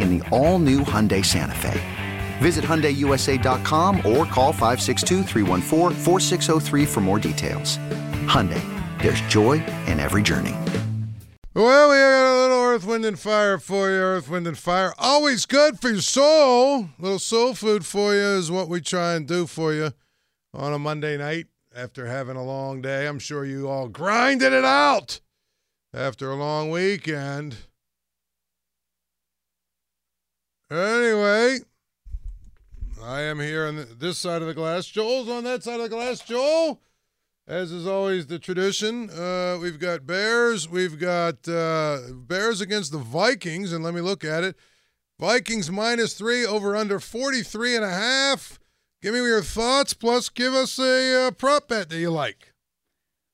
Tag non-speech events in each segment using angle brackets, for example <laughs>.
in the all new Hyundai Santa Fe. Visit HyundaiUSA.com or call 562 for more details. Hyundai, there's joy in every journey. Well, we got a little Earth, Wind, and Fire for you. Earth, Wind, and Fire. Always good for your soul. A little soul food for you is what we try and do for you on a Monday night after having a long day. I'm sure you all grinded it out after a long weekend. Anyway, I am here on this side of the glass. Joel's on that side of the glass. Joel, as is always the tradition, uh, we've got Bears. We've got uh, Bears against the Vikings. And let me look at it. Vikings minus three over under 43 and a half. Give me your thoughts, plus give us a uh, prop bet that you like.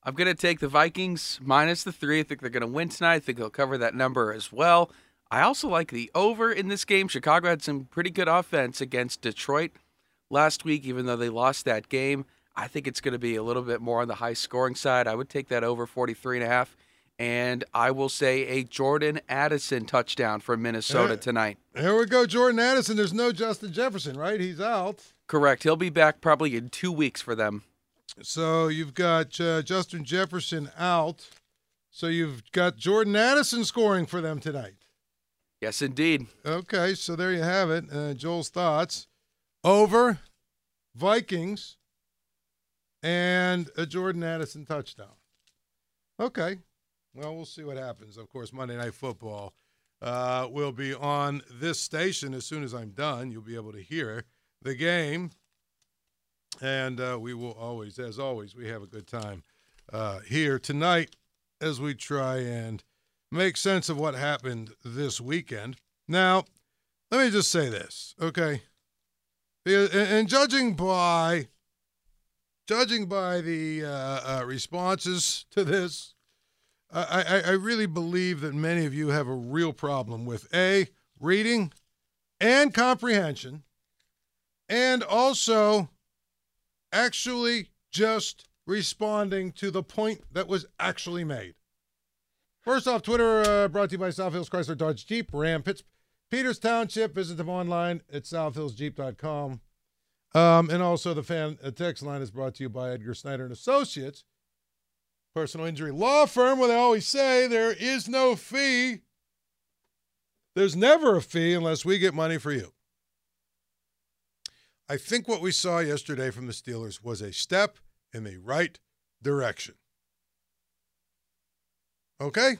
I'm going to take the Vikings minus the three. I think they're going to win tonight. I think they'll cover that number as well. I also like the over in this game. Chicago had some pretty good offense against Detroit last week, even though they lost that game. I think it's going to be a little bit more on the high scoring side. I would take that over 43 and a half. And I will say a Jordan Addison touchdown for Minnesota tonight. Here we go, Jordan Addison. There's no Justin Jefferson, right? He's out. Correct. He'll be back probably in two weeks for them. So you've got uh, Justin Jefferson out. So you've got Jordan Addison scoring for them tonight. Yes, indeed. Okay, so there you have it. Uh, Joel's thoughts over Vikings and a Jordan Addison touchdown. Okay, well, we'll see what happens. Of course, Monday Night Football uh, will be on this station as soon as I'm done. You'll be able to hear the game. And uh, we will always, as always, we have a good time uh, here tonight as we try and make sense of what happened this weekend. Now, let me just say this, okay? And judging by judging by the uh, uh, responses to this, I, I, I really believe that many of you have a real problem with a reading and comprehension, and also actually just responding to the point that was actually made. First off, Twitter uh, brought to you by South Hills Chrysler Dodge Jeep Ram Pitts, Peters Township. Visit them online at southhillsjeep.com. Um, and also the fan uh, text line is brought to you by Edgar Snyder and Associates, personal injury law firm where they always say there is no fee. There's never a fee unless we get money for you. I think what we saw yesterday from the Steelers was a step in the right direction. Okay?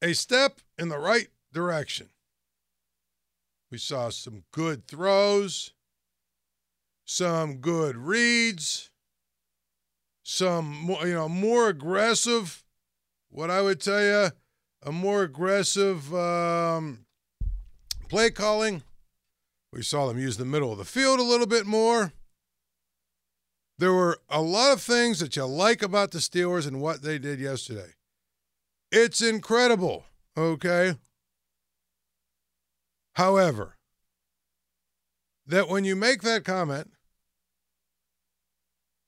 A step in the right direction. We saw some good throws, some good reads, some more, you know, more aggressive, what I would tell you, a more aggressive um, play calling. We saw them use the middle of the field a little bit more. There were a lot of things that you like about the Steelers and what they did yesterday. It's incredible, okay? However, that when you make that comment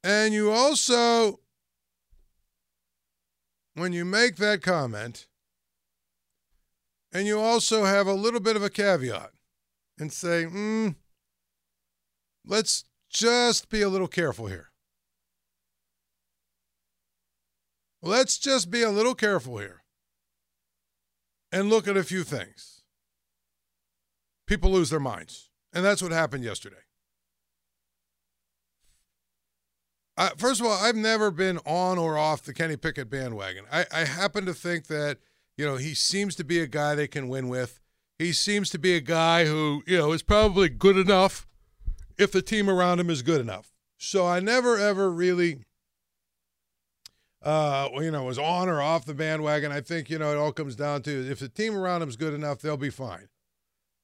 And you also, when you make that comment, and you also have a little bit of a caveat and say, hmm, let's just be a little careful here. Let's just be a little careful here and look at a few things. People lose their minds. And that's what happened yesterday. Uh, first of all, I've never been on or off the Kenny Pickett bandwagon. I, I happen to think that, you know, he seems to be a guy they can win with. He seems to be a guy who, you know, is probably good enough if the team around him is good enough. So I never, ever really uh, you know, was on or off the bandwagon. I think, you know, it all comes down to if the team around him is good enough, they'll be fine.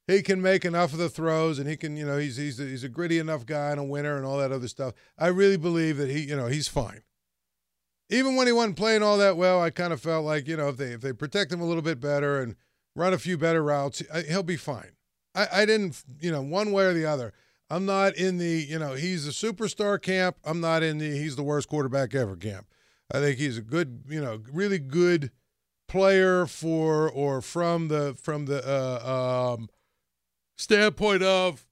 He can make enough of the throws and he can, you know, he's he's a, he's a gritty enough guy and a winner and all that other stuff. I really believe that he, you know, he's fine. Even when he wasn't playing all that well, I kind of felt like, you know, if they if they protect him a little bit better and run a few better routes, he'll be fine. I, I didn't, you know, one way or the other. I'm not in the, you know, he's a superstar camp. I'm not in the he's the worst quarterback ever camp. I think he's a good, you know, really good player for or from the from the uh, um, standpoint of,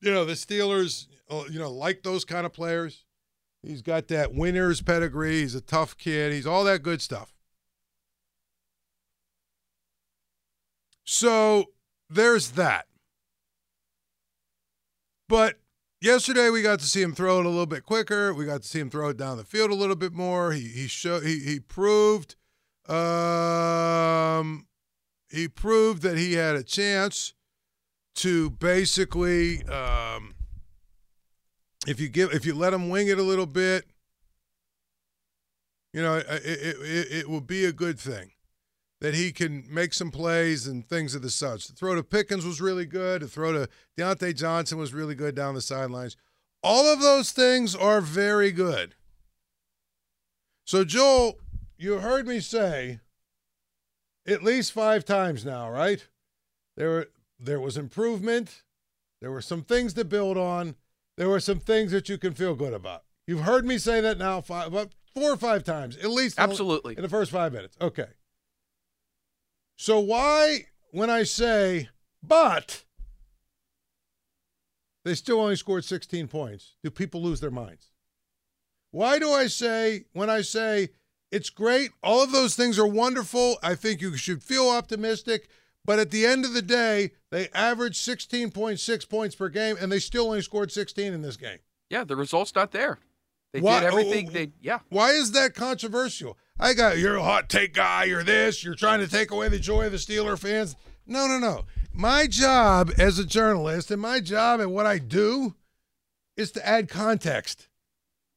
you know, the Steelers, uh, you know, like those kind of players. He's got that winner's pedigree. He's a tough kid. He's all that good stuff. So there's that. But yesterday we got to see him throw it a little bit quicker. We got to see him throw it down the field a little bit more. He he showed he he proved um he proved that he had a chance to basically um if you give if you let him wing it a little bit, you know, it it, it, it will be a good thing that he can make some plays and things of the such. The throw to Pickens was really good. The throw to Diontae Johnson was really good down the sidelines. All of those things are very good. So, Joel, you heard me say at least five times now, right? There, there was improvement. There were some things to build on. There were some things that you can feel good about. You've heard me say that now five, about four or five times, at least. Absolutely. In the first five minutes. Okay. So why, when I say, but they still only scored 16 points, do people lose their minds? Why do I say, when I say it's great, all of those things are wonderful, I think you should feel optimistic, but at the end of the day, they averaged 16.6 points per game and they still only scored 16 in this game. Yeah, the result's not there. They why, did everything oh, they yeah. Why is that controversial? I got you're a hot take guy, you're this, you're trying to take away the joy of the Steeler fans. No, no, no. My job as a journalist and my job and what I do is to add context.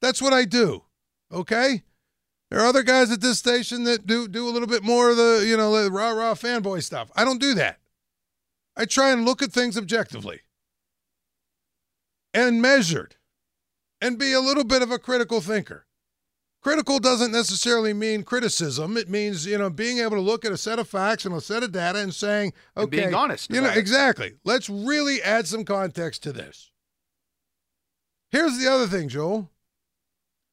That's what I do. Okay? There are other guys at this station that do do a little bit more of the, you know, the rah rah fanboy stuff. I don't do that. I try and look at things objectively and measured and be a little bit of a critical thinker. Critical doesn't necessarily mean criticism. It means, you know, being able to look at a set of facts and a set of data and saying, okay, and being honest. You know, it. exactly. Let's really add some context to this. Here's the other thing, Joel.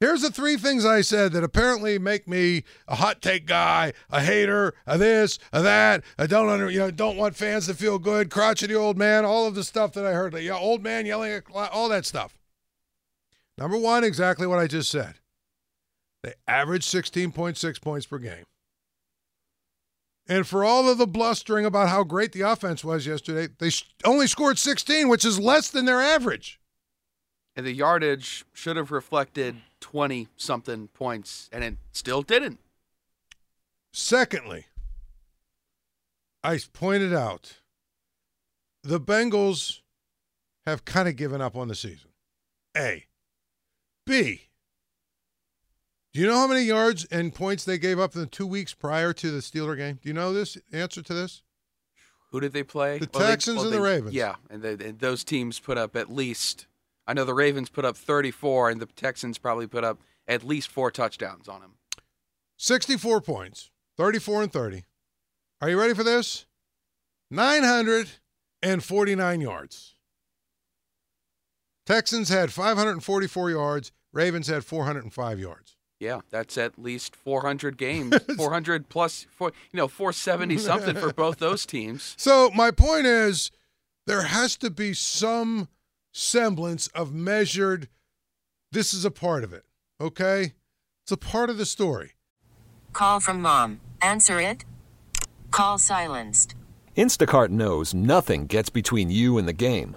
Here's the three things I said that apparently make me a hot take guy, a hater, a this, a that. I don't under, you know, don't want fans to feel good, crotchety old man, all of the stuff that I heard, like, yeah, old man yelling at all that stuff. Number one, exactly what I just said. They averaged 16.6 points per game. And for all of the blustering about how great the offense was yesterday, they only scored 16, which is less than their average. And the yardage should have reflected 20 something points, and it still didn't. Secondly, I pointed out the Bengals have kind of given up on the season. A. B. Do you know how many yards and points they gave up in the two weeks prior to the Steeler game? Do you know this answer to this? Who did they play? The well, Texans they, well, and the Ravens. Yeah, and, they, and, those teams put up at least. I know the Ravens put up 34, and the Texans probably put up at least four touchdowns on them. 64 points, 34 and 30. Are you ready for this? 949 yards. Texans had 544 yards. Ravens had 405 yards. Yeah, that's at least 400 games, <laughs> 400 plus, four, you know, 470 something for both those <laughs> teams. So my point is, there has to be some semblance of measured. This is a part of it. Okay, it's a part of the story. Call from mom. Answer it. Call silenced. Instacart knows nothing gets between you and the game.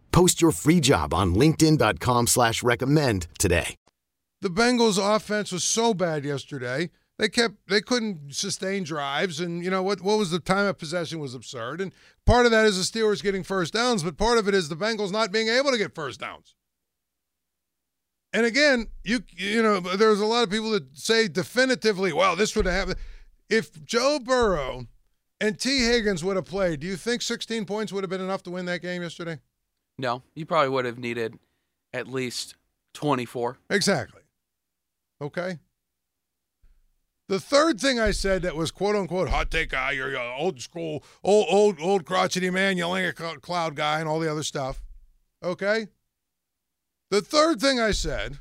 Post your free job on LinkedIn.com slash recommend today. The Bengals offense was so bad yesterday. They kept they couldn't sustain drives and you know what what was the time of possession was absurd. And part of that is the Steelers getting first downs, but part of it is the Bengals not being able to get first downs. And again, you you know, there's a lot of people that say definitively, well, this would have happened. If Joe Burrow and Tee Higgins would have played, do you think 16 points would have been enough to win that game yesterday? No, you probably would have needed at least 24. Exactly. Okay. The third thing I said that was quote unquote hot take guy, you're an old school, old, old, old crotchety man yelling at cloud guy and all the other stuff. Okay. The third thing I said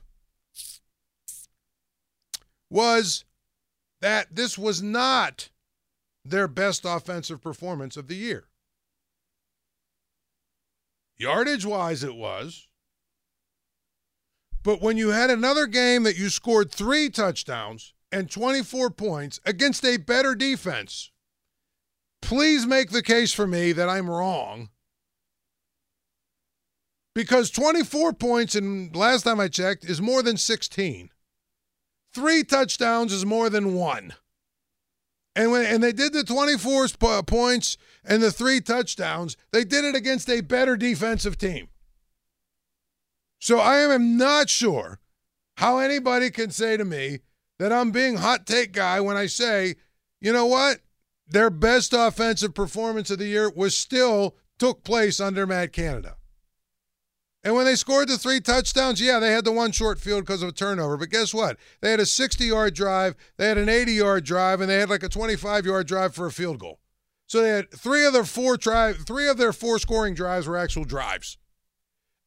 was that this was not their best offensive performance of the year. Yardage wise, it was. But when you had another game that you scored three touchdowns and 24 points against a better defense, please make the case for me that I'm wrong. Because 24 points, and last time I checked, is more than 16. Three touchdowns is more than one. And when and they did the 24 uh, points and the three touchdowns, they did it against a better defensive team. So I am not sure how anybody can say to me that I'm being hot take guy when I say, you know what? Their best offensive performance of the year was still took place under Matt Canada. And when they scored the three touchdowns, yeah, they had the one short field because of a turnover. But guess what? They had a 60 yard drive, they had an 80 yard drive, and they had like a 25 yard drive for a field goal. So they had three of their four drive, three of their four scoring drives were actual drives.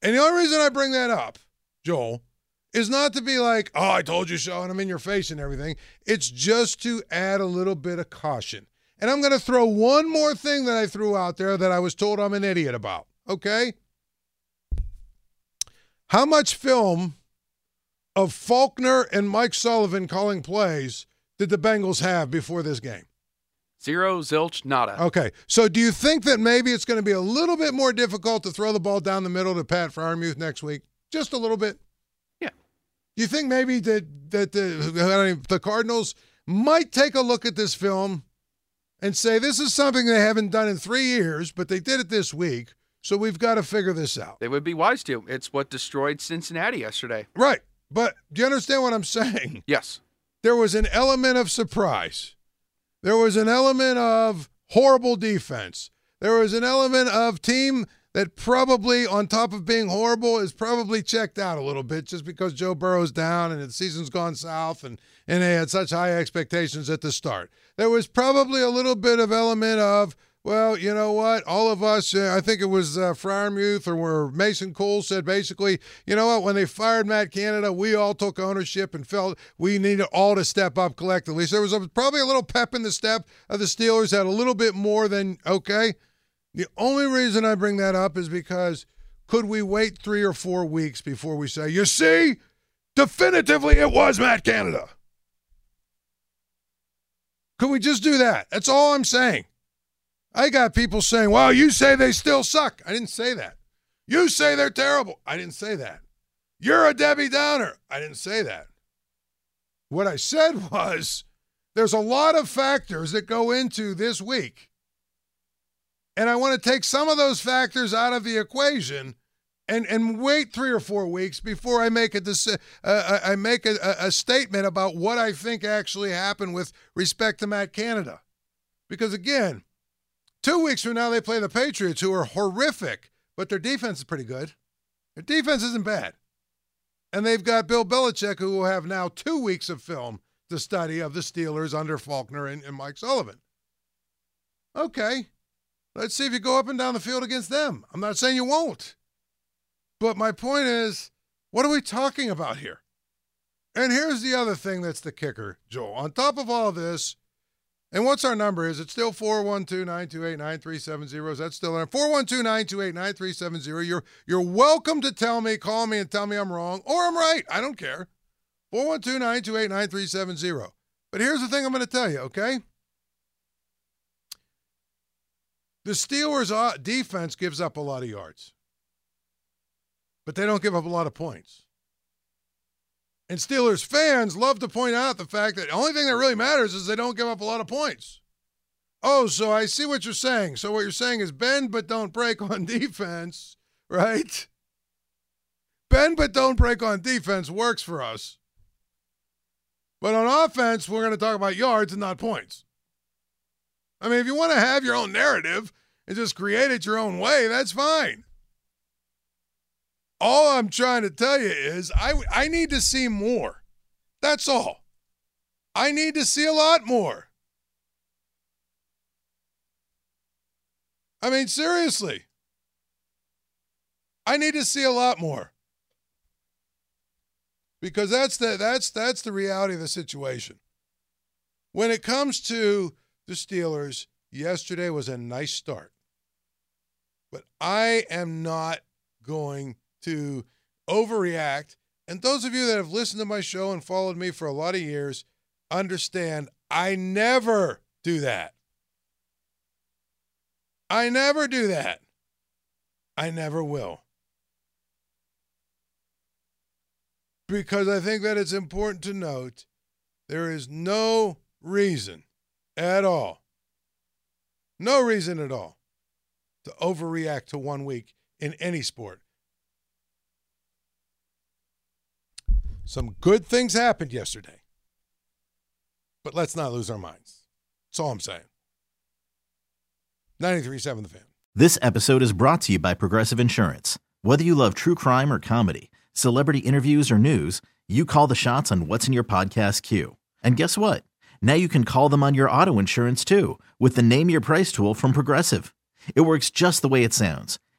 And the only reason I bring that up, Joel, is not to be like, oh, I told you so, and I'm in your face and everything. It's just to add a little bit of caution. And I'm going to throw one more thing that I threw out there that I was told I'm an idiot about. Okay? How much film of Faulkner and Mike Sullivan calling plays did the Bengals have before this game? Zero, zilch, nada. Okay. So do you think that maybe it's going to be a little bit more difficult to throw the ball down the middle to Pat Freiermuth next week? Just a little bit? Yeah. Do you think maybe that, that the, the Cardinals might take a look at this film and say, this is something they haven't done in three years, but they did it this week. So we've got to figure this out. They would be wise to. It's what destroyed Cincinnati yesterday. Right. But do you understand what I'm saying? <laughs> Yes. There was an element of surprise. There was an element of horrible defense. There was an element of team that probably, on top of being horrible, is probably checked out a little bit just because Joe Burrow's down and the season's gone south and, and they had such high expectations at the start. There was probably a little bit of element of well, you know what? All of us, uh, I think it was uh, Freiermuth or where Mason Cole said basically, you know what? When they fired Matt Canada, we all took ownership and felt we needed all to step up collectively. So there was a, probably a little pep in the step of the Steelers, had a little bit more than okay. The only reason I bring that up is because could we wait three or four weeks before we say, you see, definitively it was Matt Canada? Could we just do that? That's all I'm saying. I got people saying, well, you say they still suck. I didn't say that. You say they're terrible. I didn't say that. You're a Debbie Downer. I didn't say that. What I said <laughs> was there's a lot of factors that go into this week. And I want to take some of those factors out of the equation and, and wait three or four weeks before I make a deci- uh, I make a, a statement about what I think actually happened with respect to Matt Canada. Because again, Two weeks from now, they play the Patriots, who are horrific, but their defense is pretty good. Their defense isn't bad. And they've got Bill Belichick, who will have now two weeks of film to study of the Steelers under Faulkner and, and Mike Sullivan. Okay, let's see if you go up and down the field against them. I'm not saying you won't. But my point is, what are we talking about here? And here's the other thing that's the kicker, Joel. On top of all this, and what's our number? Is it still 412 928 9370? Is that still there? 412 928 9370. You're you're welcome to tell me, call me and tell me I'm wrong or I'm right. I don't care. 412 928 9370. But here's the thing I'm going to tell you, okay? The Steelers' defense gives up a lot of yards, but they don't give up a lot of points. And Steelers fans love to point out the fact that the only thing that really matters is they don't give up a lot of points. Oh, so I see what you're saying. So what you're saying is bend but don't break on <laughs> defense, right? Bend but don't break on defense works for us. But on offense, we're going to talk about yards and not points. I mean, if you want to have your own narrative and just create it your own way, that's fine. All I'm trying to tell you is I, I need to see more. That's all. I need to see a lot more. I mean, seriously. I need to see a lot more. Because that's the that's that's the reality of the situation. When it comes to the Steelers, yesterday was a nice start. But I am not going to overreact. And those of you that have listened to my show and followed me for a lot of years understand I never do that. I never do that. I never will. Because I think that it's important to note there is no reason at all, no reason at all to overreact to one week in any sport. Some good things happened yesterday. But let's not lose our minds. That's all I'm saying. 93.7 The Fan. This episode is brought to you by Progressive Insurance. Whether you love true crime or comedy, celebrity interviews or news, you call the shots on what's in your podcast queue. And guess what? Now you can call them on your auto insurance too with the Name Your Price tool from Progressive. It works just the way it sounds.